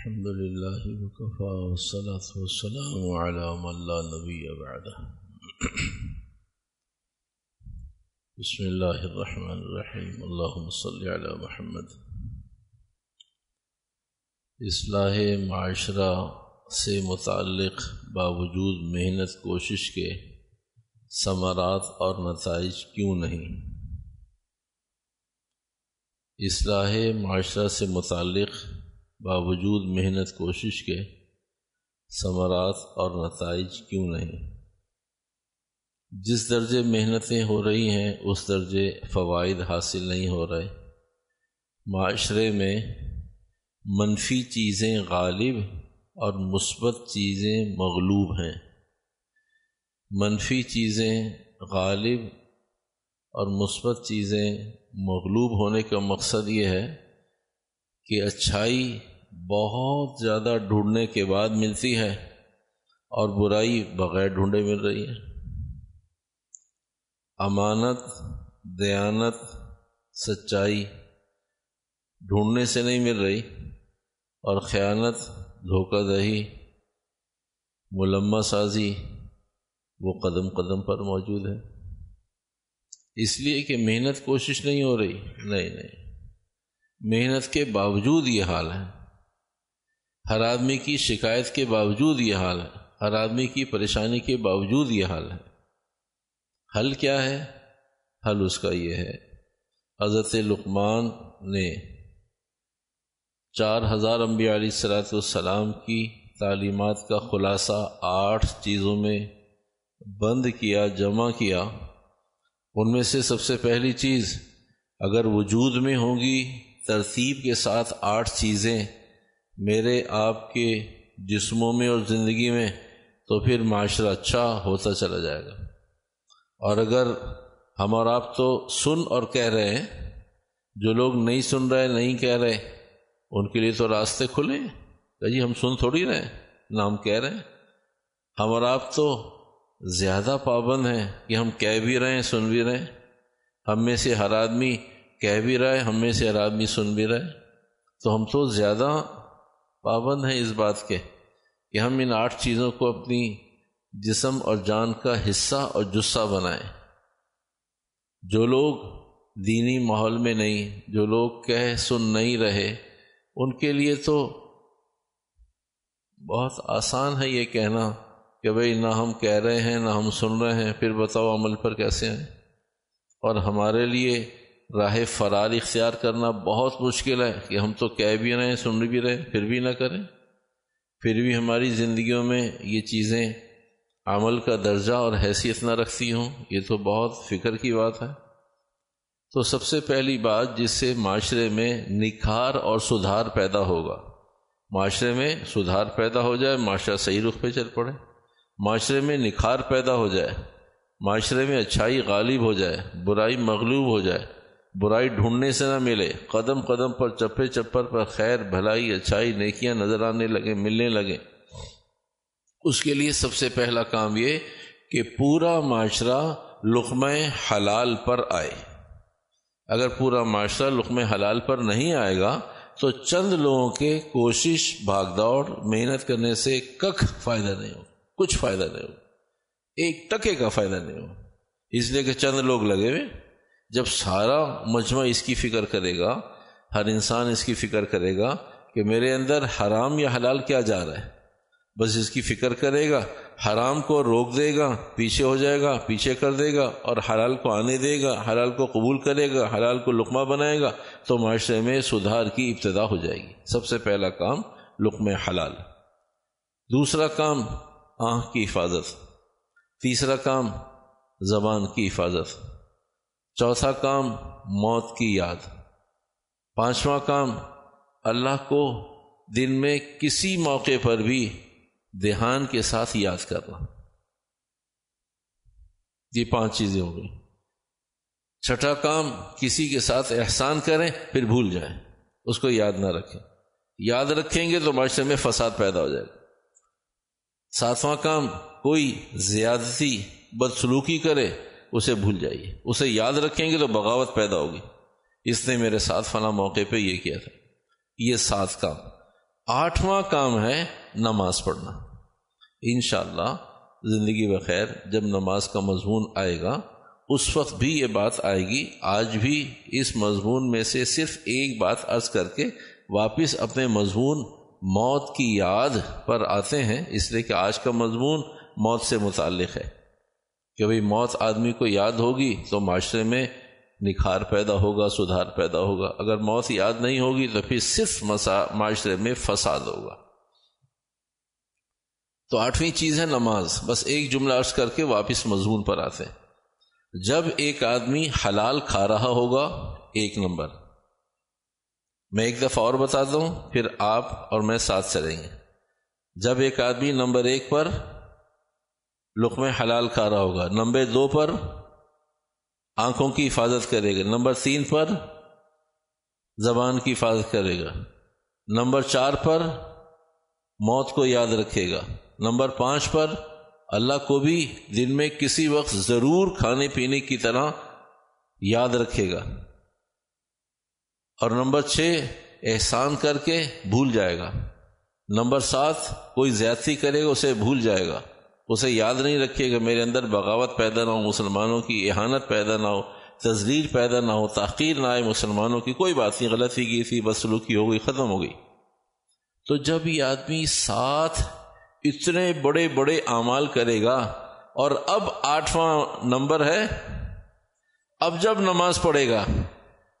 الحمد لله وكفى والصلاة والسلام على من لا نبي بعده. بسم الله الرحمن الرحيم. اللهم صل على محمد. اصلاح معاشرہ سے متعلق باوجود محنت کوشش کے ثمرات اور نتائج کیوں نہیں؟ اصلاح معاشرہ سے متعلق باوجود محنت کوشش کے ثمرات اور نتائج کیوں نہیں؟ جس درجے محنتیں ہو رہی ہیں، اس درجے فوائد حاصل نہیں ہو رہے۔ معاشرے میں منفی چیزیں غالب اور مثبت چیزیں مغلوب ہیں۔ منفی چیزیں غالب اور مثبت چیزیں مغلوب ہونے کا مقصد یہ ہے کہ اچھائی بہت زیادہ ڈھونڈنے کے بعد ملتی ہے اور برائی بغیر ڈھونڈے مل رہی ہے۔ امانت، دیانت، سچائی ڈھونڈنے سے نہیں مل رہی اور خیانت، دھوکہ دہی ملمہ سازی وہ قدم قدم پر موجود ہے۔ اس لیے کہ محنت کوشش نہیں ہو رہی۔ نہیں نہیں۔ محنت کے باوجود یہ حال ہے۔ ہر آدمی کی شکایت کے باوجود یہ حال ہے۔ ہر آدمی کی پریشانی کے باوجود یہ حال ہے۔ حل کیا ہے؟ حل اس کا یہ ہے۔ حضرت لقمان نے چار ہزار انبیاء علیہ السلاۃ والسلام کی تعلیمات کا خلاصہ آٹھ چیزوں میں بند کیا، جمع کیا۔ ان میں سے سب سے پہلی چیز، اگر وجود میں ہوگی ترتیب کے ساتھ آٹھ چیزیں میرے آپ کے جسموں میں اور زندگی میں تو پھر معاشرہ اچھا ہوتا چلا جائے گا۔ اور اگر ہم اور آپ تو سن اور کہہ رہے ہیں، جو لوگ نہیں سن رہے، نہیں کہہ رہے، ان کے لیے تو راستے کھلے۔ ہیں جی ہم سن تھوڑی رہے نہ ہم کہہ رہے ہیں۔ ہم اور آپ تو زیادہ پابند ہیں کہ ہم کہہ بھی رہے ہیں، سن بھی رہے ہیں۔ ہم میں سے ہر آدمی کہہ بھی رہا ہے، ہم میں سے ہر آدمی سن بھی رہے تو ہم تو زیادہ پابند ہیں اس بات کے کہ ہم ان آٹھ چیزوں کو اپنی جسم اور جان کا حصہ اور جسہ بنائیں۔ جو لوگ دینی ماحول میں نہیں، جو لوگ کہہ سن نہیں رہے، ان کے لیے تو بہت آسان ہے یہ کہنا کہ بھئی نہ ہم کہہ رہے ہیں، نہ ہم سن رہے ہیں، پھر بتاؤ عمل پر کیسے ہیں۔ اور ہمارے لیے راہ فرار اختیار کرنا بہت مشکل ہے کہ ہم تو کہہ بھی رہے ہیں، سن بھی رہے پھر بھی نہ کریں۔ پھر بھی ہماری زندگیوں میں یہ چیزیں عمل کا درجہ اور حیثیت نہ رکھتی ہوں، یہ تو بہت فکر کی بات ہے۔ تو سب سے پہلی بات جس سے معاشرے میں نکھار اور سدھار پیدا ہوگا۔ معاشرے میں سدھار پیدا ہو جائے، معاشرہ صحیح رخ پہ چل پڑے۔ معاشرے میں نکھار پیدا ہو جائے، معاشرے میں اچھائی غالب ہو جائے، برائی مغلوب ہو جائے۔ برائی ڈھونڈنے سے نہ ملے۔ قدم قدم پر، چپے چپر پر خیر، بھلائی، اچھائی، نیکیاں نظر آنے لگے ملنے لگے اس کے لیے سب سے پہلا کام یہ کہ پورا معاشرہ لقمہ حلال پر آئے۔ اگر پورا معاشرہ لقم حلال پر نہیں آئے گا، تو چند لوگوں کے کوشش بھاگ دوڑ محنت کرنے سے کخ فائدہ نہیں ہو کچھ فائدہ نہیں ہو ایک ٹکے کا فائدہ نہیں ہو اس لیے کہ چند لوگ لگے ہوئے۔ جب سارا مجمع اس کی فکر کرے گا، ہر انسان اس کی فکر کرے گا کہ میرے اندر حرام یا حلال کیا جا رہا ہے۔ بس اس کی فکر کرے گا، حرام کو روک دے گا، پیچھے ہو جائے گا، پیچھے کر دے گا اور حلال کو آنے دے گا، حلال کو قبول کرے گا، حلال کو لقمہ بنائے گا، تو معاشرے میں سدھار کی ابتدا ہو جائے گی۔ سب سے پہلا کام لقم حلال۔ دوسرا کام آنکھ کی حفاظت۔ تیسرا کام زبان کی حفاظت۔ چوتھا کام موت کی یاد۔ پانچواں کام، اللہ کو دن میں کسی موقع پر بھی دھیان کے ساتھ یاد کرنا۔ یہ پانچ چیزیں ہو گئی۔ چھٹا کام، کسی کے ساتھ احسان کریں، پھر بھول جائیں۔ اس کو یاد نہ رکھیں۔ یاد رکھیں گے تو معاشرے میں فساد پیدا ہو جائے گا۔ ساتواں کام، کوئی زیادتی، بدسلوکی کرے۔ اسے بھول جائیے۔ اسے یاد رکھیں گے تو بغاوت پیدا ہوگی۔ اس نے میرے ساتھ فلاں موقع پہ یہ کیا تھا۔ یہ سات کام۔ آٹھواں کام ہے نماز پڑھنا۔ انشاءاللہ زندگی بخیر، جب نماز کا مضمون آئے گا، اس وقت بھی یہ بات آئے گی۔ آج بھی اس مضمون میں سے صرف ایک بات عرض کر کے واپس اپنے مضمون موت کی یاد پر آتے ہیں۔ اس لیے کہ آج کا مضمون موت سے متعلق ہے۔ کہ بھئی موت آدمی کو یاد ہوگی تو معاشرے میں نکھار پیدا ہوگا، سدھار پیدا ہوگا۔ اگر موت یاد نہیں ہوگی تو پھر صرف معاشرے میں فساد ہوگا۔ تو آٹھویں چیز ہے نماز۔ بس ایک جملہ عرض کر کے واپس مضمون پر آتے ہیں۔ جب ایک آدمی حلال کھا رہا ہوگا، ایک نمبر۔ میں ایک دفعہ اور بتاتا ہوں، پھر آپ اور میں ساتھ چلیں گے۔ جب ایک آدمی نمبر ایک پر لقمے حلال کھا رہا ہوگا۔ نمبر دو پر آنکھوں کی حفاظت کرے گا۔ نمبر تین پر زبان کی حفاظت کرے گا۔ نمبر چار پر موت کو یاد رکھے گا۔ نمبر پانچ پر اللہ کو بھی دن میں کسی وقت ضرور کھانے پینے کی طرح یاد رکھے گا۔ اور نمبر چھ، احسان کر کے بھول جائے گا۔ نمبر سات، کوئی زیادتی کرے گا، اسے بھول جائے گا۔ اسے یاد نہیں رکھے گا میرے اندر بغاوت پیدا نہ ہو، مسلمانوں کی احانت پیدا نہ ہو، تزلیل پیدا نہ ہو تاخیر نہ آئے، مسلمانوں کی کوئی بات نہیں غلطی کی تھی بدسلوکی ہو گئی، ختم ہو گئی۔ تو جب یہ آدمی ساتھ اتنے بڑے بڑے اعمال کرے گا، اور اب آٹھواں نمبر ہے، اب جب نماز پڑھے گا،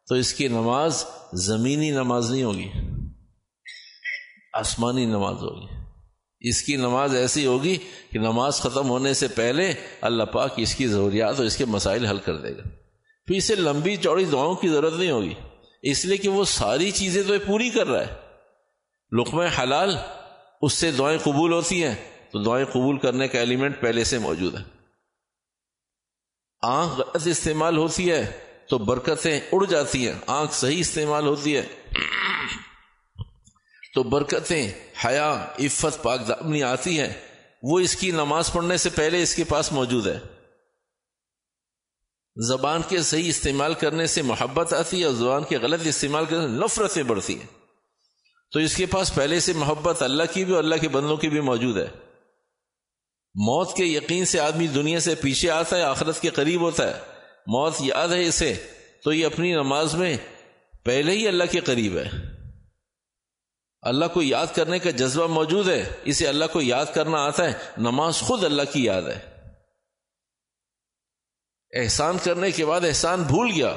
تو اس کی نماز زمینی نماز نہیں ہوگی، آسمانی نماز ہوگی۔ اس کی نماز ایسی ہوگی کہ نماز ختم ہونے سے پہلے اللہ پاک اس کی ضروریات اور اس کے مسائل حل کر دے گا۔ پھر اسے لمبی چوڑی دعاؤں کی ضرورت نہیں ہوگی۔ اس لیے کہ وہ ساری چیزیں تو پوری کر رہا ہے۔ لقمہ حلال، اس سے دعائیں قبول ہوتی ہیں، تو دعائیں قبول کرنے کا ایلیمنٹ پہلے سے موجود ہے۔ آنکھ غلط استعمال ہوتی ہے تو برکتیں اڑ جاتی ہیں۔ آنکھ صحیح استعمال ہوتی ہے۔ تو برکتیں، حیا، عفت پاک دامنی آتی ہے وہ اس کی نماز پڑھنے سے پہلے اس کے پاس موجود ہے۔ زبان کے صحیح استعمال کرنے سے محبت آتی ہے اور زبان کے غلط استعمال کرنے سے نفرتیں بڑھتی ہیں۔ تو اس کے پاس پہلے سے محبت اللہ کی بھی اور اللہ کے بندوں کی بھی موجود ہے۔ موت کے یقین سے آدمی دنیا سے پیچھے آتا ہے، آخرت کے قریب ہوتا ہے۔ موت یاد ہے اسے، تو یہ اپنی نماز میں پہلے ہی اللہ کے قریب ہے۔ اللہ کو یاد کرنے کا جذبہ موجود ہے، اسے اللہ کو یاد کرنا آتا ہے، نماز خود اللہ کی یاد ہے۔ احسان کرنے کے بعد احسان بھول گیا۔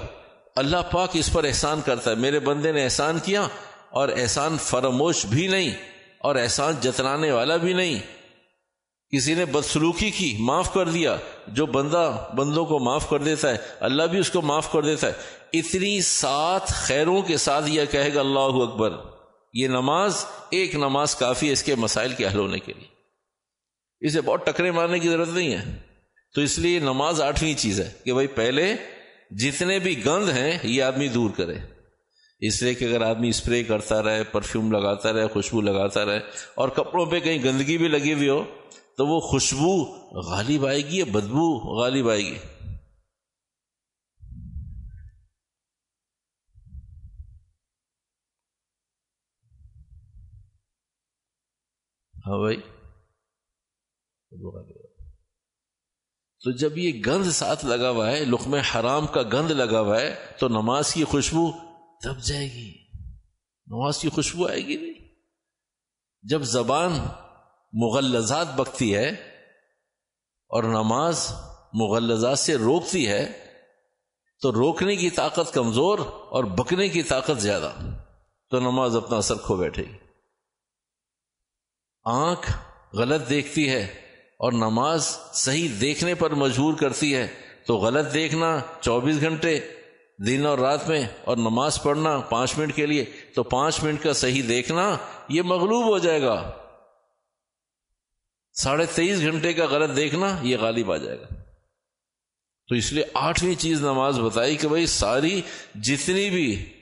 اللہ پاک اس پر احسان کرتا ہے۔ میرے بندے نے احسان کیا اور احسان فراموش بھی نہیں اور احسان جترانے والا بھی نہیں۔ کسی نے بدسلوکی کی، معاف کر دیا۔ جو بندہ بندوں کو معاف کر دیتا ہے، اللہ بھی اس کو معاف کر دیتا ہے۔ اتنی سات خیروں کے ساتھ یہ کہے گا اللہ اکبر۔ یہ نماز، ایک نماز کافی ہے اس کے مسائل کے حل ہونے کے لیے۔ اسے بہت ٹکرے مارنے کی ضرورت نہیں ہے۔ تو اس لیے نماز آٹھویں چیز ہے کہ بھائی پہلے جتنے بھی گند ہیں، یہ آدمی دور کرے۔ اس لیے کہ اگر آدمی اسپرے کرتا رہے، پرفیوم لگاتا رہے، خوشبو لگاتا رہے اور کپڑوں پہ کہیں گندگی بھی لگی ہوئی ہو، تو وہ خوشبو غالب آئے گی یا بدبو غالب آئے گی؟ ہاں بھائی۔ تو جب یہ گند ساتھ لگا ہوا ہے لقم حرام کا گند لگا ہوا ہے، تو نماز کی خوشبو دب جائے گی۔ نماز کی خوشبو آئے گی نہیں۔ جب زبان مغلزات بکتی ہے اور نماز مغلزات سے روکتی ہے، تو روکنے کی طاقت کمزور اور بکنے کی طاقت زیادہ۔ تو نماز اپنا اثر کھو بیٹھے گی۔ آنکھ غلط دیکھتی ہے اور نماز صحیح دیکھنے پر مجبور کرتی ہے، تو غلط دیکھنا چوبیس گھنٹے دن اور رات میں اور نماز پڑھنا پانچ منٹ کے لیے، تو پانچ منٹ کا صحیح دیکھنا یہ مغلوب ہو جائے گا۔ ساڑھے تیئیس گھنٹے کا غلط دیکھنا یہ غالب آ جائے گا۔ تو اس لیے آٹھویں چیز نماز بتائی کہ بھائی ساری جتنی بھی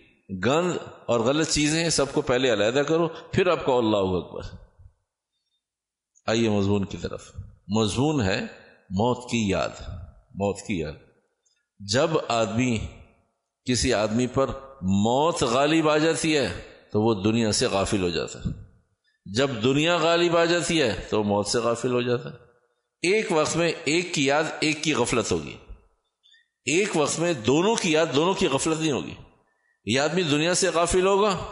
گند اور غلط چیزیں ہیں، سب کو پہلے علیحدہ کرو، پھر آپ کو اللہ اکبر۔ آئیے مضمون کی طرف۔ مضمون ہے موت کی یاد۔ موت کی یاد۔ جب آدمی، کسی آدمی پر موت غالب آ جاتی ہے، تو وہ دنیا سے غافل ہو جاتا ہے۔ جب دنیا غالب آ جاتی ہے، تو موت سے غافل ہو جاتا ہے۔ ایک وقت میں ایک کی یاد، ایک کی غفلت ہوگی۔ ایک وقت میں دونوں کی یاد، دونوں کی غفلت نہیں ہوگی۔ یہ آدمی دنیا سے غافل ہوگا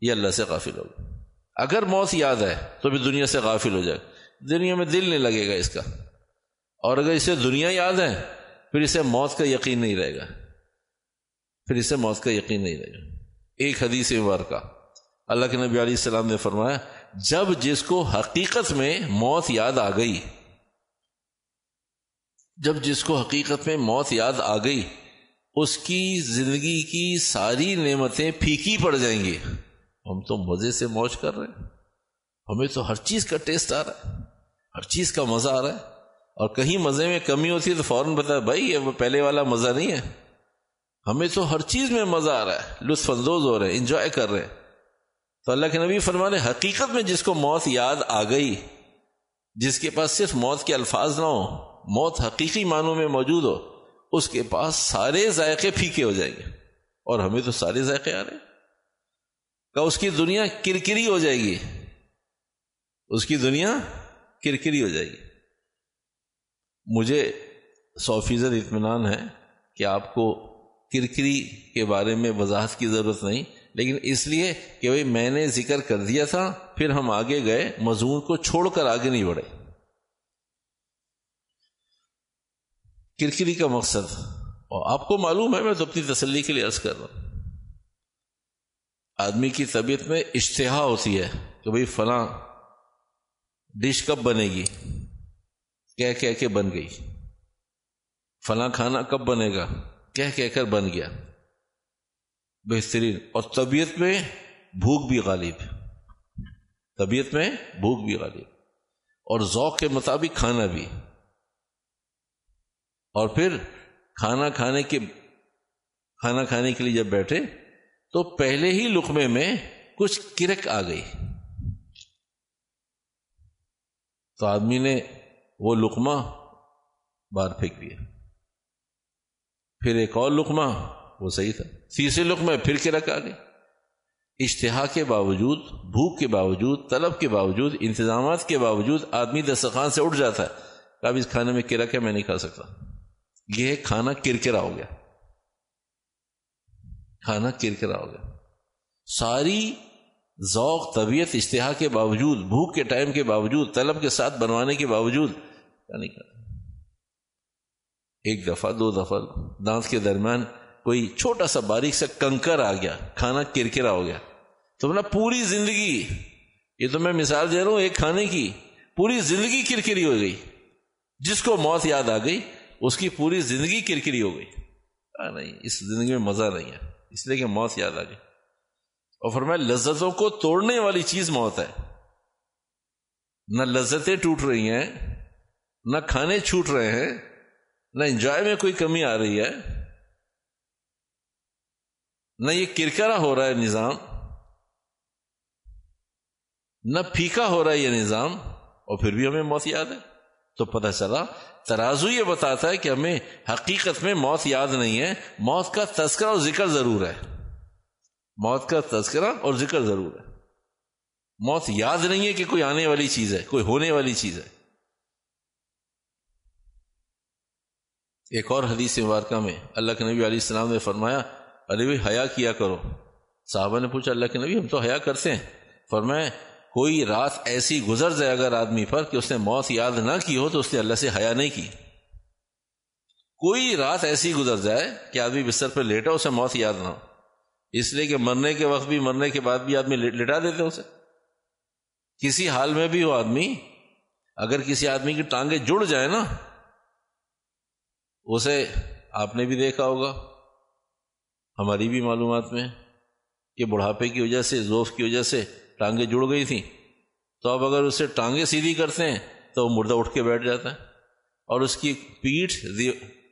یا اللہ سے غافل ہوگا؟ اگر موت یاد ہے تو بھی دنیا سے غافل ہو جائے دنیا میں دل نہیں لگے گا اس کا اور اگر اسے دنیا یاد ہے پھر اسے موت کا یقین نہیں رہے گا پھر اسے موت کا یقین نہیں رہے گا ایک حدیث کا اللہ کے نبی علیہ السلام نے فرمایا، جب جس کو حقیقت میں موت یاد آ گئی، جب جس کو حقیقت میں موت یاد آ گئی، اس کی زندگی کی ساری نعمتیں پھیکی پڑ جائیں گی۔ ہم تو مزے سے موج کر رہے ہیں۔ ہمیں تو ہر چیز کا ٹیسٹ آ رہا ہے، ہر چیز کا مزہ آ رہا ہے۔ اور کہیں مزے میں کمی ہوتی ہے تو فوراً بتا بھائی، یہ پہلے والا مزہ نہیں ہے۔ ہمیں تو ہر چیز میں مزہ آ رہا ہے، لطف اندوز ہو رہے ہیں انجوائے کر رہے ہیں۔ تو اللہ کے نبی فرمانے حقیقت میں جس کو موت یاد آ گئی، جس کے پاس صرف موت کے الفاظ نہ ہو موت حقیقی معنوں میں موجود ہو، اس کے پاس سارے ذائقے پھیکے ہو جائیں گے۔ اور ہمیں تو سارے ذائقے آ رہے کہ اس کی دنیا کرکری ہو جائے گی۔ اس کی دنیا کرکری ہو جائے گی۔ مجھے سو فیصد اطمینان ہے کہ آپ کو کرکری کے بارے میں وضاحت کی ضرورت نہیں، لیکن اس لیے کہ بھائی میں نے ذکر کر دیا تھا، پھر ہم آگے گئے، مضمون کو چھوڑ کر آگے نہیں بڑھے۔ کرکری کا مقصد، اور آپ کو معلوم ہے، میں تو اپنی تسلی کے لیے عرض کر رہا ہوں۔ آدمی کی طبیعت میں اشتہا ہوتی ہے کہ بھائی فلاں ڈش کب بنے گی؟ کہہ کہہ کے بن گئی۔ فلاں کھانا کب بنے گا؟ کہہ کہہ کر بن گیا۔ بہترین۔ اور طبیعت میں بھوک بھی غالب۔ طبیعت میں بھوک بھی غالب۔ اور ذوق کے مطابق کھانا بھی۔ اور پھر کھانا کھانے کے، کھانا کھانے کے لیے جب بیٹھے تو پہلے ہی لقمے میں کچھ کرک آ گئی۔ تو آدمی نے وہ لقمہ باہر پھینک دیا۔ پھر ایک اور لقمہ، وہ صحیح تھا۔ تیسرے لقمہ پھر کے رکھ آ گئی اشتہا کے باوجود، بھوک کے باوجود، طلب کے باوجود، انتظامات کے باوجود آدمی دستخان سے اٹھ جاتا ہے۔ اب اس کھانے میں کرک ہے، میں نہیں کھا سکتا۔ یہ کھانا کرکرا ہو گیا۔ کھانا کرکرا ہو گیا ساری ذوق، طبیعت، اشتہا کے باوجود، بھوک کے ٹائم کے باوجود، طلب کے ساتھ بنوانے کے باوجود نہیں ایک دفعہ، دو دفعہ، دانت کے درمیان کوئی چھوٹا سا باریک سا کنکر آ گیا، کھانا کرکرا ہو گیا تو نا پوری زندگی، یہ تو میں مثال دے رہا ہوں، ایک کھانے کی پوری زندگی کرکری ہو گئی۔ جس کو موت یاد آ گئی، اس کی پوری زندگی کرکری ہو گئی۔ نہیں، اس زندگی میں مزہ نہیں ہے۔ اس لیے کہ موت یاد آ گئی۔ اور فرمایا، لذتوں کو توڑنے والی چیز موت ہے۔ نہ لذتیں ٹوٹ رہی ہیں، نہ کھانے چھوٹ رہے ہیں، نہ انجوائے میں کوئی کمی آ رہی ہے، نہ یہ کرکرا ہو رہا ہے نظام، نہ پھیکا ہو رہا ہے یہ نظام، اور پھر بھی ہمیں موت یاد ہے۔ تو پتہ چلا، ترازو یہ بتاتا ہے کہ ہمیں حقیقت میں موت یاد نہیں ہے، موت کا تذکرہ اور ذکر ضرور ہے۔ موت کا تذکرہ اور ذکر ضرور ہے۔ موت یاد نہیں ہے کہ کوئی آنے والی چیز ہے، کوئی ہونے والی چیز ہے۔ ایک اور حدیث مبارکہ میں اللہ کے نبی علیہ السلام نے فرمایا، ارے بھائی حیا کیا کرو۔ صحابہ نے پوچھا، اللہ کے نبی ہم تو حیا کرتے ہیں۔ فرمایا کوئی رات ایسی گزر جائے اگر آدمی پر کہ اس نے موت یاد نہ کی ہو تو اس نے اللہ سے حیا نہیں کی۔ کوئی رات ایسی گزر جائے کہ آدمی بستر پہ لیٹا اسے موت یاد نہ ہو۔ اس لیے کہ مرنے کے وقت بھی، مرنے کے بعد بھی آدمی لٹا دیتے اسے۔ کسی حال میں بھی ہو آدمی، اگر کسی آدمی کی ٹانگیں جڑ جائے نا، اسے آپ نے بھی دیکھا ہوگا۔ ہماری بھی معلومات میں کہ بڑھاپے کی وجہ سے، زوف کی وجہ سے ٹانگیں جڑ گئی تھیں۔ تو اب اگر اسے ٹانگیں سیدھی کرتے ہیں، تو وہ مردہ اٹھ کے بیٹھ جاتا ہے۔ اور اس کی پیٹھ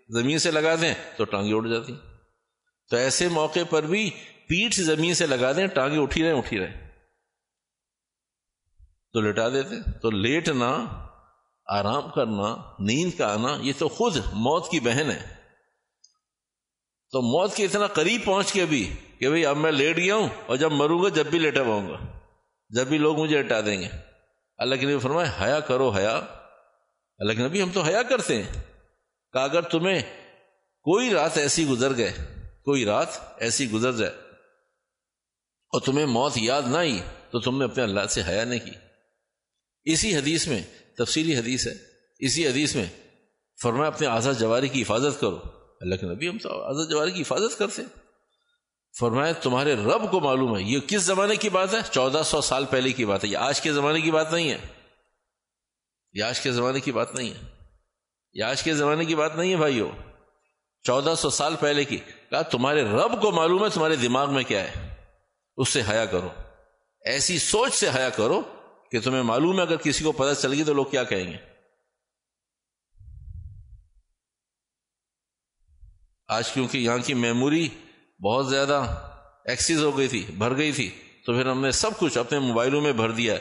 زمین سے لگا دیں تو ٹانگیں اٹھ جاتی۔ تو ایسے موقع پر بھی پیٹھ زمین سے لگا دیں، ٹانگیں اٹھی رہے اٹھی رہے تو لٹا دیتے، تو لیٹنا، آرام کرنا، نیند کا آنا، یہ تو خود موت کی بہن ہے۔ تو موت کے اتنا قریب پہنچ کے بھی کہ بھئی اب میں لیٹ گیا ہوں اور جب مروں گا، جب بھی لیٹا پاؤں گا۔ جب بھی لوگ مجھے ہٹا دیں گے۔ اللہ کے نبی فرمائے، حیا کرو، حیا۔ اللہ کے نبی، ہم تو حیا کرتے ہیں۔ کہ اگر تمہیں کوئی رات ایسی گزر گئے، کوئی رات ایسی گزر جائے اور تمہیں موت یاد نہ آئی، تو تم نے اپنے اللہ سے حیا نہیں کی۔ اسی حدیث میں، تفصیلی حدیث ہے۔ اسی حدیث میں فرمایا اپنے آزاد جواری کی حفاظت کرو۔ اللہ کے نبی، ہم تو آزاد جواری کی حفاظت کرتے فرمایا، تمہارے رب کو معلوم ہے، یہ کس زمانے کی بات ہے؟ چودہ سو سال پہلے کی بات ہے، یہ آج کے زمانے کی بات نہیں ہے۔ یہ آج کے زمانے کی بات نہیں ہے۔ یہ آج کے زمانے کی بات نہیں ہے بھائیو۔ چودہ سو سال پہلے کی۔ کہا، تمہارے رب کو معلوم ہے، تمہارے دماغ میں کیا ہے؟ اس سے حیا کرو۔ ایسی سوچ سے حیا کرو کہ تمہیں معلوم ہے، اگر کسی کو پتہ چل گئی تو لوگ کیا کہیں گے؟ آج کیونکہ یہاں کی میموری بہت زیادہ ایکسیز ہو گئی تھی، بھر گئی تھی۔ تو پھر ہم نے سب کچھ اپنے موبائلوں میں بھر دیا۔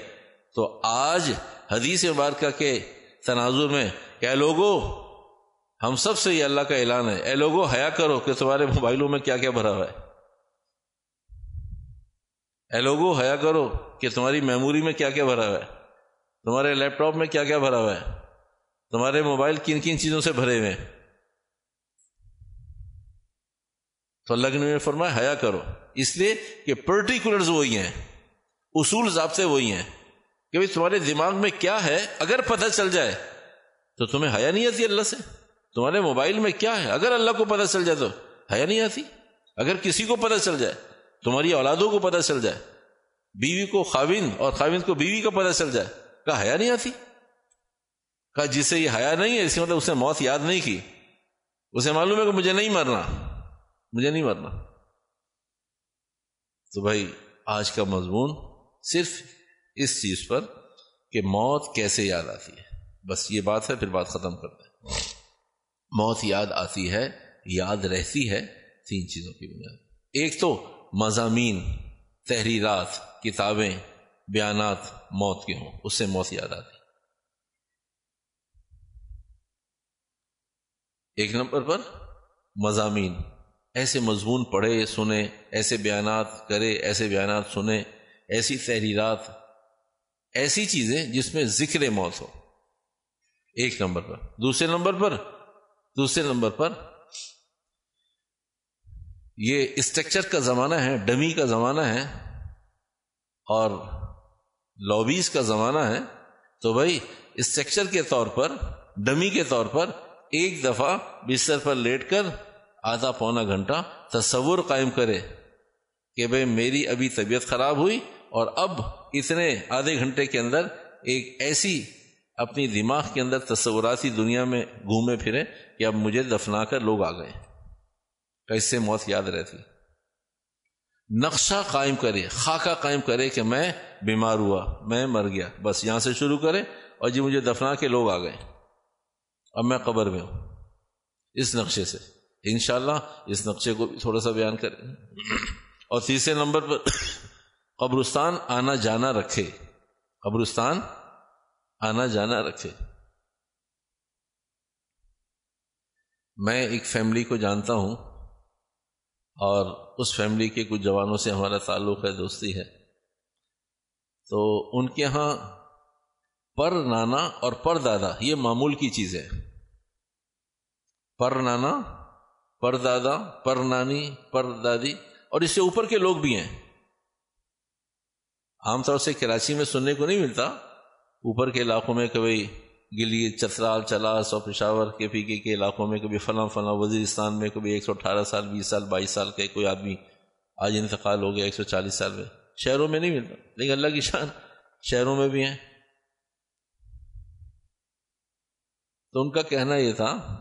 تو آج حدیث مبارکہ کے تناظر میں کیا لوگو، ہم سب سے یہ اللہ کا اعلان ہے۔ اے لوگو، حیا کرو کہ تمہارے موبائلوں میں کیا کیا بھرا ہوا ہے۔ اے لوگو، حیا کرو کہ تمہاری میموری میں کیا کیا بھرا ہوا ہے۔ تمہارے لیپ ٹاپ میں کیا کیا بھرا ہوا ہے۔ تمہارے موبائل کن کن چیزوں سے بھرے ہوئے ہیں؟ تو اللہ کے نبی نے فرمایا، حیا کرو۔ اس لیے کہ پرٹیکولرز وہی ہیں، اصول ضابطے وہی ہیں کہ بھائی تمہارے دماغ میں کیا ہے، اگر پتہ چل جائے تو تمہیں حیا نہیں آتی اللہ سے۔ تمہارے موبائل میں کیا ہے، اگر اللہ کو پتہ چل جائے تو حیا نہیں آتی۔ اگر کسی کو پتہ چل جائے، تمہاری اولادوں کو پتہ چل جائے، بیوی کو خاوند اور خاوند کو بیوی کا پتہ چل جائے، کہا حیا نہیں آتی۔ کہا جسے یہ حیا نہیں ہے، اس مطلب اسے موت یاد نہیں کی۔ اسے معلوم ہے کہ مجھے نہیں مرنا۔ مجھے نہیں مرنا۔ تو بھائی، آج کا مضمون صرف اس چیز پر کہ موت کیسے یاد آتی ہے۔ بس یہ بات ہے، پھر بات ختم کرتے ہیں۔ موت یاد آتی ہے، یاد رہتی ہے تین چیزوں کی بنیاد۔ ایک تو مضامین، تحریرات، کتابیں، بیانات موت کے ہوں، اس سے موت یاد آتی۔ ایک نمبر پر مضامین۔ ایسے مضمون پڑھے، سنے، ایسے بیانات کرے، ایسے بیانات سنے، ایسی تحریرات، ایسی چیزیں جس میں ذکر موت ہو۔ ایک نمبر پر۔ دوسرے نمبر پر۔ دوسرے نمبر پر۔ یہ اسٹرکچر کا زمانہ ہے، ڈمی کا زمانہ ہے اور لابیز کا زمانہ ہے۔ تو بھائی، اسٹرکچر کے طور پر، ڈمی کے طور پر ایک دفعہ بستر پر لیٹ کر آدھا پونا گھنٹہ تصور قائم کرے کہ بھائی میری ابھی طبیعت خراب ہوئی اور اب اتنے آدھے گھنٹے کے اندر ایک ایسی اپنی دماغ کے اندر تصوراتی دنیا میں گھومے پھرے کہ اب مجھے دفنا کر لوگ آ گئے کیسے موت یاد رہتی۔ نقشہ قائم کرے، خاکہ قائم کرے کہ میں بیمار ہوا، میں مر گیا، بس یہاں سے شروع کرے اور جی مجھے دفنا کے لوگ آ گئے۔ اب میں قبر میں ہوں۔ اس نقشے سے۔ انشاءاللہ اس نقشے کو بھی تھوڑا سا بیان کریں۔ اور تیسرے نمبر پر قبرستان آنا جانا رکھے۔ قبرستان آنا جانا رکھے۔ میں ایک فیملی کو جانتا ہوں اور اس فیملی کے کچھ جوانوں سے ہمارا تعلق ہے، دوستی ہے۔ تو ان کے ہاں پر نانا اور پر دادا، یہ معمول کی چیز ہے پر نانا پر دادا پر نانی پر دادی اور اس سے اوپر کے لوگ بھی ہیں۔ عام طور سے کراچی میں سننے کو نہیں ملتا۔ اوپر کے علاقوں میں کبھی گلی، چترال، چلاس اور پشاور کے پی کے کے علاقوں میں کبھی فلاں فلاں وزیرستان میں کبھی ایک سو اٹھارہ سال، بیس سال، بائیس سال کے کوئی آدمی آج انتقال ہو گیا ایک سو چالیس سال میں۔ شہروں میں نہیں ملتا۔ لیکن اللہ کی شان شہروں میں بھی ہیں۔ تو ان کا کہنا یہ تھا،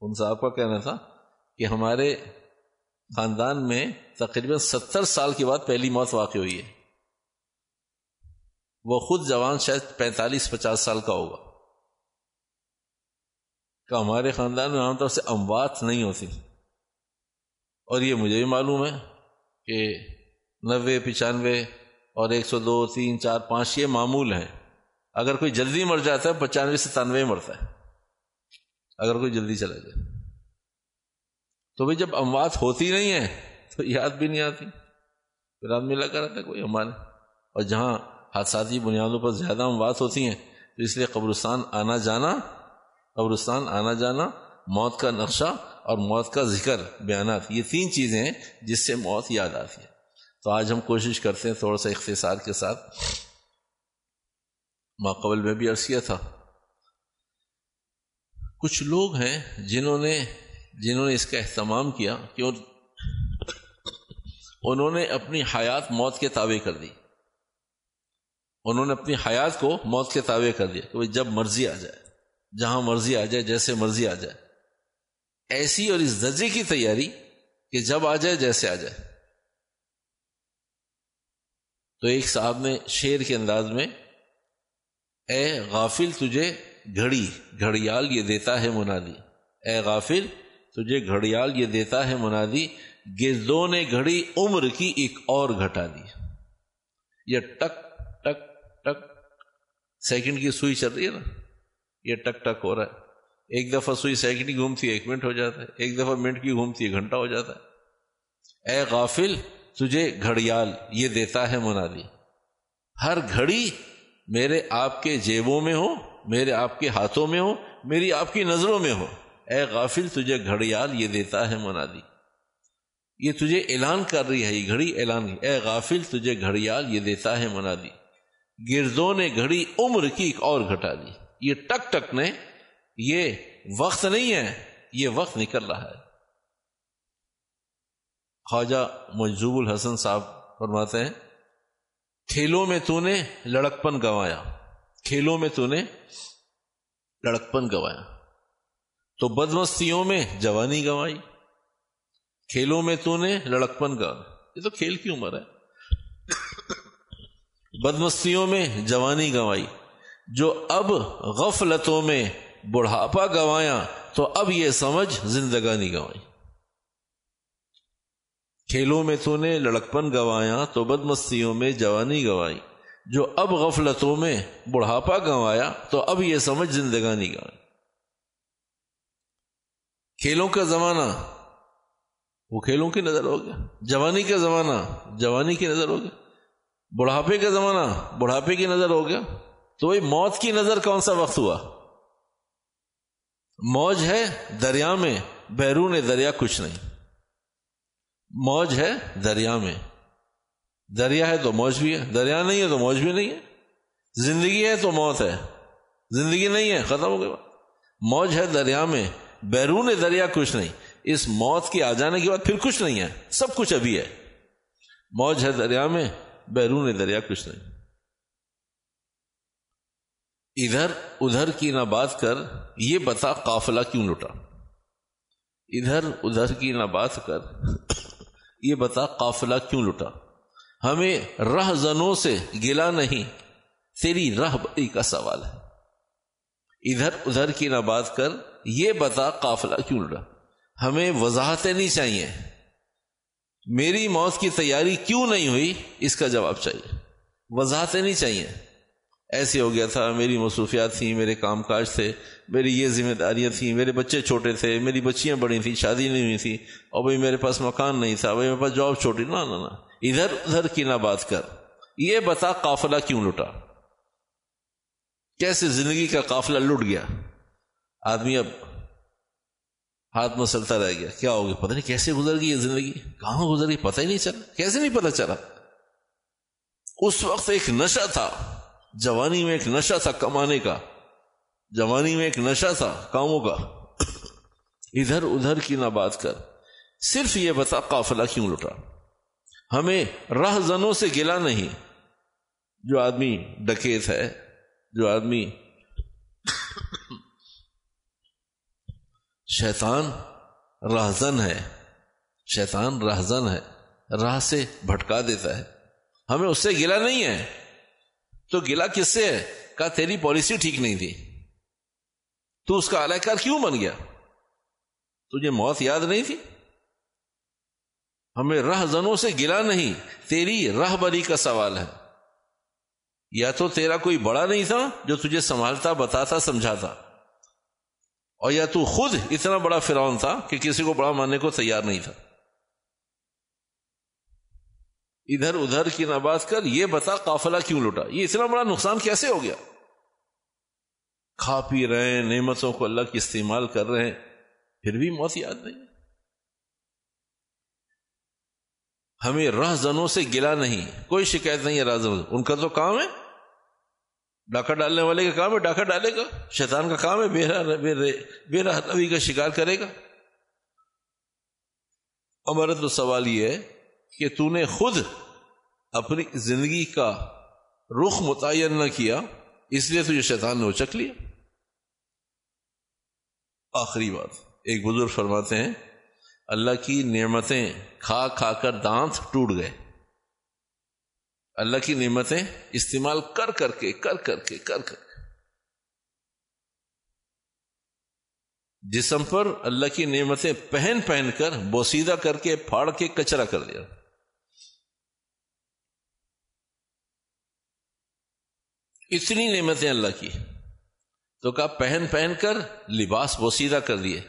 ان صاحب کا کہنا تھا کہ ہمارے خاندان میں تقریباً ستر سال کے بعد پہلی موت واقع ہوئی ہے۔ وہ خود جوان شاید پینتالیس، پچاس سال کا ہوگا۔ کہ ہمارے خاندان میں عام طور سے اموات نہیں ہوتی۔ اور یہ مجھے بھی معلوم ہے کہ نوے، پچانوے اور ایک سو دو، تین، چار، پانچ یہ معمول ہیں۔ اگر کوئی جلدی مر جاتا ہے، پچانوے ستانوے مرتا ہے۔ اگر کوئی جلدی چلا جائے۔ تو بھائی جب اموات ہوتی نہیں ہے تو یاد بھی نہیں آتی۔ پھر آدمی لگا رہتا ہے، کوئی ہمارے اور جہاں حادثاتی بنیادوں پر زیادہ اموات ہوتی ہیں، تو اس لیے قبرستان آنا جانا، قبرستان آنا جانا، موت کا نقشہ اور موت کا ذکر، بیانات، یہ تین چیزیں ہیں جس سے موت یاد آتی ہے۔ تو آج ہم کوشش کرتے ہیں تھوڑا سا اختصار کے ساتھ۔ ماقبل میں بھی عرض کیا تھا۔ کچھ لوگ ہیں جنہوں نے جنہوں نے اس کا اہتمام کیا کہ انہوں نے اپنی حیات موت کے تابع کر دی۔ انہوں نے اپنی حیات کو موت کے تابع کر دیا کہ جب مرضی آ جائے، جہاں مرضی آ جائے، جیسے مرضی آ جائے۔ ایسی اور اس درجے کی تیاری کہ جب آ جائے، جیسے آ جائے۔ تو ایک صاحب نے شیر کے انداز میں، اے غافل تجھے گھڑی، گھڑیال یہ دیتا ہے منادی۔ اے غافل تجھے گھڑیال یہ دیتا ہے منادی گردوں نے گھڑی عمر کی ایک اور گھٹا دی۔ یہ ٹک ٹک ٹک، سیکنڈ کی سوئی چل رہی ہے نا۔ یہ ٹک ٹک ہو رہا ہے۔ ایک دفعہ سوئی سیکنڈ کی گھومتی ہے، ایک منٹ ہو جاتا ہے۔ ایک دفعہ منٹ کی گھومتی ہے گھنٹہ ہو جاتا ہے۔ اے غافل، تجھے گھڑیال یہ دیتا ہے منادی۔ ہر گھڑی میرے آپ کے جیبوں میں ہو، میرے آپ کے ہاتھوں میں ہو، میری آپ کی نظروں میں ہو۔ اے غافل، تجھے گھڑیال یہ دیتا ہے منادی یہ تجھے اعلان کر رہی ہے، یہ گھڑی اعلان اے غافل، تجھے گھڑیال یہ دیتا ہے منادی گردوں نے گھڑی عمر کی ایک اور گھٹا دی۔ یہ ٹک ٹک نے، یہ وقت نہیں ہے، یہ وقت نکل رہا ہے۔ خواجہ مجزوب الحسن صاحب فرماتے ہیں کھیلوں میں تو نے لڑکپن گوایا کھیلوں میں تو نے لڑکپن گوایا تو بدمستیوں میں جوانی گوائی کھیلوں میں تو نے لڑکپن گا۔ یہ تو کھیل کی عمر ہے۔ بدمستیوں میں جوانی گوائی جو اب غفلتوں میں بڑھاپا گوایا تو اب یہ سمجھ زندگانی گوائی کھیلوں میں تو نے لڑکپن گوایا تو بدمستیوں میں جوانی گوائی جو اب غفلتوں میں بڑھاپا گوایا تو اب یہ سمجھ زندگانی گوائی کھیلوں کا زمانہ، وہ کھیلوں کی نظر ہو گیا۔ جوانی کا زمانہ، جوانی کی نظر ہو گیا۔ بڑھاپے کا زمانہ، بڑھاپے کی نظر ہو گیا۔ تو وہی موت کی نظر کون سا وقت ہوا؟ موج ہے دریا میں، بیرون دریا کچھ نہیں۔ موج ہے دریا میں۔ دریا ہے تو موج بھی ہے، دریا نہیں ہے تو موج بھی نہیں ہے۔ زندگی ہے تو موت ہے۔ زندگی نہیں ہے، ختم ہو گیا موج ہے دریا میں بیرون دریا کچھ نہیں۔ اس موت کے آ جانے کے بعد پھر کچھ نہیں ہے۔ سب کچھ ابھی ہے۔ موج ہے دریا میں، بیرون دریا کچھ نہیں۔ ادھر ادھر کی نہ بات کر، یہ بتا قافلہ کیوں لٹا ادھر ادھر کی نہ بات کر، یہ بتا قافلہ کیوں لٹا ہمیں رہ زنوں سے گلا نہیں، تیری رہ کا سوال ہے۔ ادھر ادھر کی نہ بات کر، یہ بتا قافلہ کیوں لٹا ہمیں وضاحتیں نہیں چاہیے۔ میری موت کی تیاری کیوں نہیں ہوئی؟ اس کا جواب چاہیے۔ وضاحتیں نہیں چاہیے۔ ایسے ہو گیا تھا، میری مصروفیات تھیں، میرے کام کاج تھے، میری یہ ذمہ داریاں تھیں، میرے بچے چھوٹے تھے، میری بچیاں بڑی تھیں، شادی نہیں ہوئی تھی، اور بھائی میرے پاس مکان نہیں تھا بھائی میرے پاس جاب چھوٹی نہ ادھر ادھر کی نہ بات کر۔ یہ بتا قافلہ کیوں لٹا کیسے زندگی کا قافلہ لٹ گیا؟ آدمی اب ہاتھ مسلتا رہ گیا۔ کیا ہو گیا پتہ نہیں کیسے گزر گئی یہ زندگی؟ کہاں گزر گئی؟ پتہ ہی نہیں چلا۔ کیسے نہیں پتہ چلا؟ اس وقت ایک نشہ تھا۔ جوانی میں ایک نشہ تھا کمانے کا۔ جوانی میں ایک نشہ تھا کاموں کا۔ ادھر ادھر کی نہ بات کر۔ صرف یہ بتا قافلہ کیوں لٹا؟ ہمیں راہ زنوں سے گلا نہیں۔ جو آدمی ڈکیت ہے جو آدمی شیطان راہزن ہے، شیطان راہزن ہے، راہ سے بھٹکا دیتا ہے۔ ہمیں اس سے گلا نہیں ہے۔ تو گلا کس سے ہے؟ کہا تیری پالیسی ٹھیک نہیں تھی۔ تو اس کا کار کیوں بن گیا؟ تجھے موت یاد نہیں تھی؟ ہمیں رہ زنوں سے گلا نہیں، تیری راہ بری کا سوال ہے۔ یا تو تیرا کوئی بڑا نہیں تھا جو تجھے سنبھالتا، بتاتا، سمجھاتا؟ اور یا تو خود اتنا بڑا فرعون تھا کہ کسی کو بڑا ماننے کو تیار نہیں تھا؟ ادھر ادھر کی نہ بات کر، یہ بتا قافلہ کیوں لوٹا؟ یہ اتنا بڑا نقصان کیسے ہو گیا؟ کھا پی رہے ہیں، نعمتوں کو اللہ کی استعمال کر رہے ہیں، پھر بھی موت یاد نہیں۔ ہمیں راہ زنوں سے گلا نہیں، کوئی شکایت نہیں ہے راہ ان کا تو کام ہے ڈاکہ ڈالنے والے کا کام ہے، ڈاکہ ڈالے گا۔ شیطان کا کام ہے، بے راہ روی کا شکار کرے گا۔ ہمارا تو سوال یہ ہے کہ تو نے خود اپنی زندگی کا رخ متعین نہ کیا، اس لیے تجھے شیطان نے اچک لیا؟ آخری بات، ایک بزرگ فرماتے ہیں، اللہ کی نعمتیں کھا کھا کر دانت ٹوٹ گئے۔ اللہ کی نعمتیں استعمال کر کر کے، کر کر کے، کر کر کے۔ جسم پر اللہ کی نعمتیں پہن پہن کر، بوسیدہ کر کے، پھاڑ کے، کچرا کر دیا۔ اتنی نعمتیں اللہ کی۔ تو کہا، پہن پہن کر، لباس بوسیدہ کر دیے۔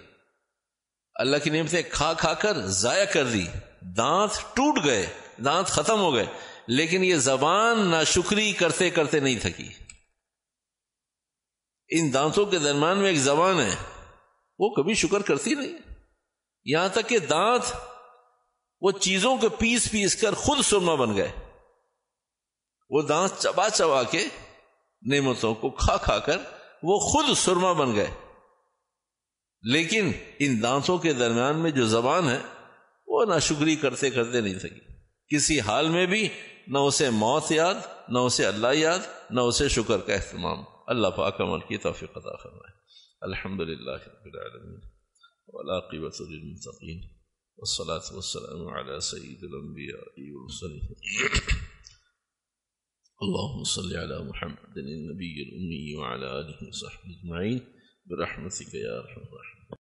اللہ کی نعمتیں کھا کھا کر، ضائع کر دی۔ دانت ٹوٹ گئے، دانت ختم ہو گئے۔ لیکن یہ زبان نہ شکری کرتے کرتے نہیں تھکی۔ ان دانتوں کے درمیان میں ایک زبان ہے، وہ کبھی شکر کرتی نہیں۔ یہاں تک کہ دانت وہ چیزوں کے پیس پیس کر خود سرما بن گئے۔ وہ دانت چبا چبا کے نعمتوں کو کھا کھا کر وہ خود سرما بن گئے۔ لیکن ان دانتوں کے درمیان میں جو زبان ہے، وہ نہ شکری کرتے کرتے نہیں سکی کسی حال میں بھی نہ اسے موت یاد، نہ اسے اللہ یاد، نہ اسے شکر کا اہتمام۔ اللہ پاک عمل کی توفیق عطا فرمائے۔ الحمد للہ رب العالمین۔ والعاقبۃ للمتقین۔ والصلاة والسلام على سید الانبیاء والمرسلین۔ اللهم صل على محمد النبي الأمي وعلى آله وصحبه أجمعين برحمتك يا أرحم الراحمين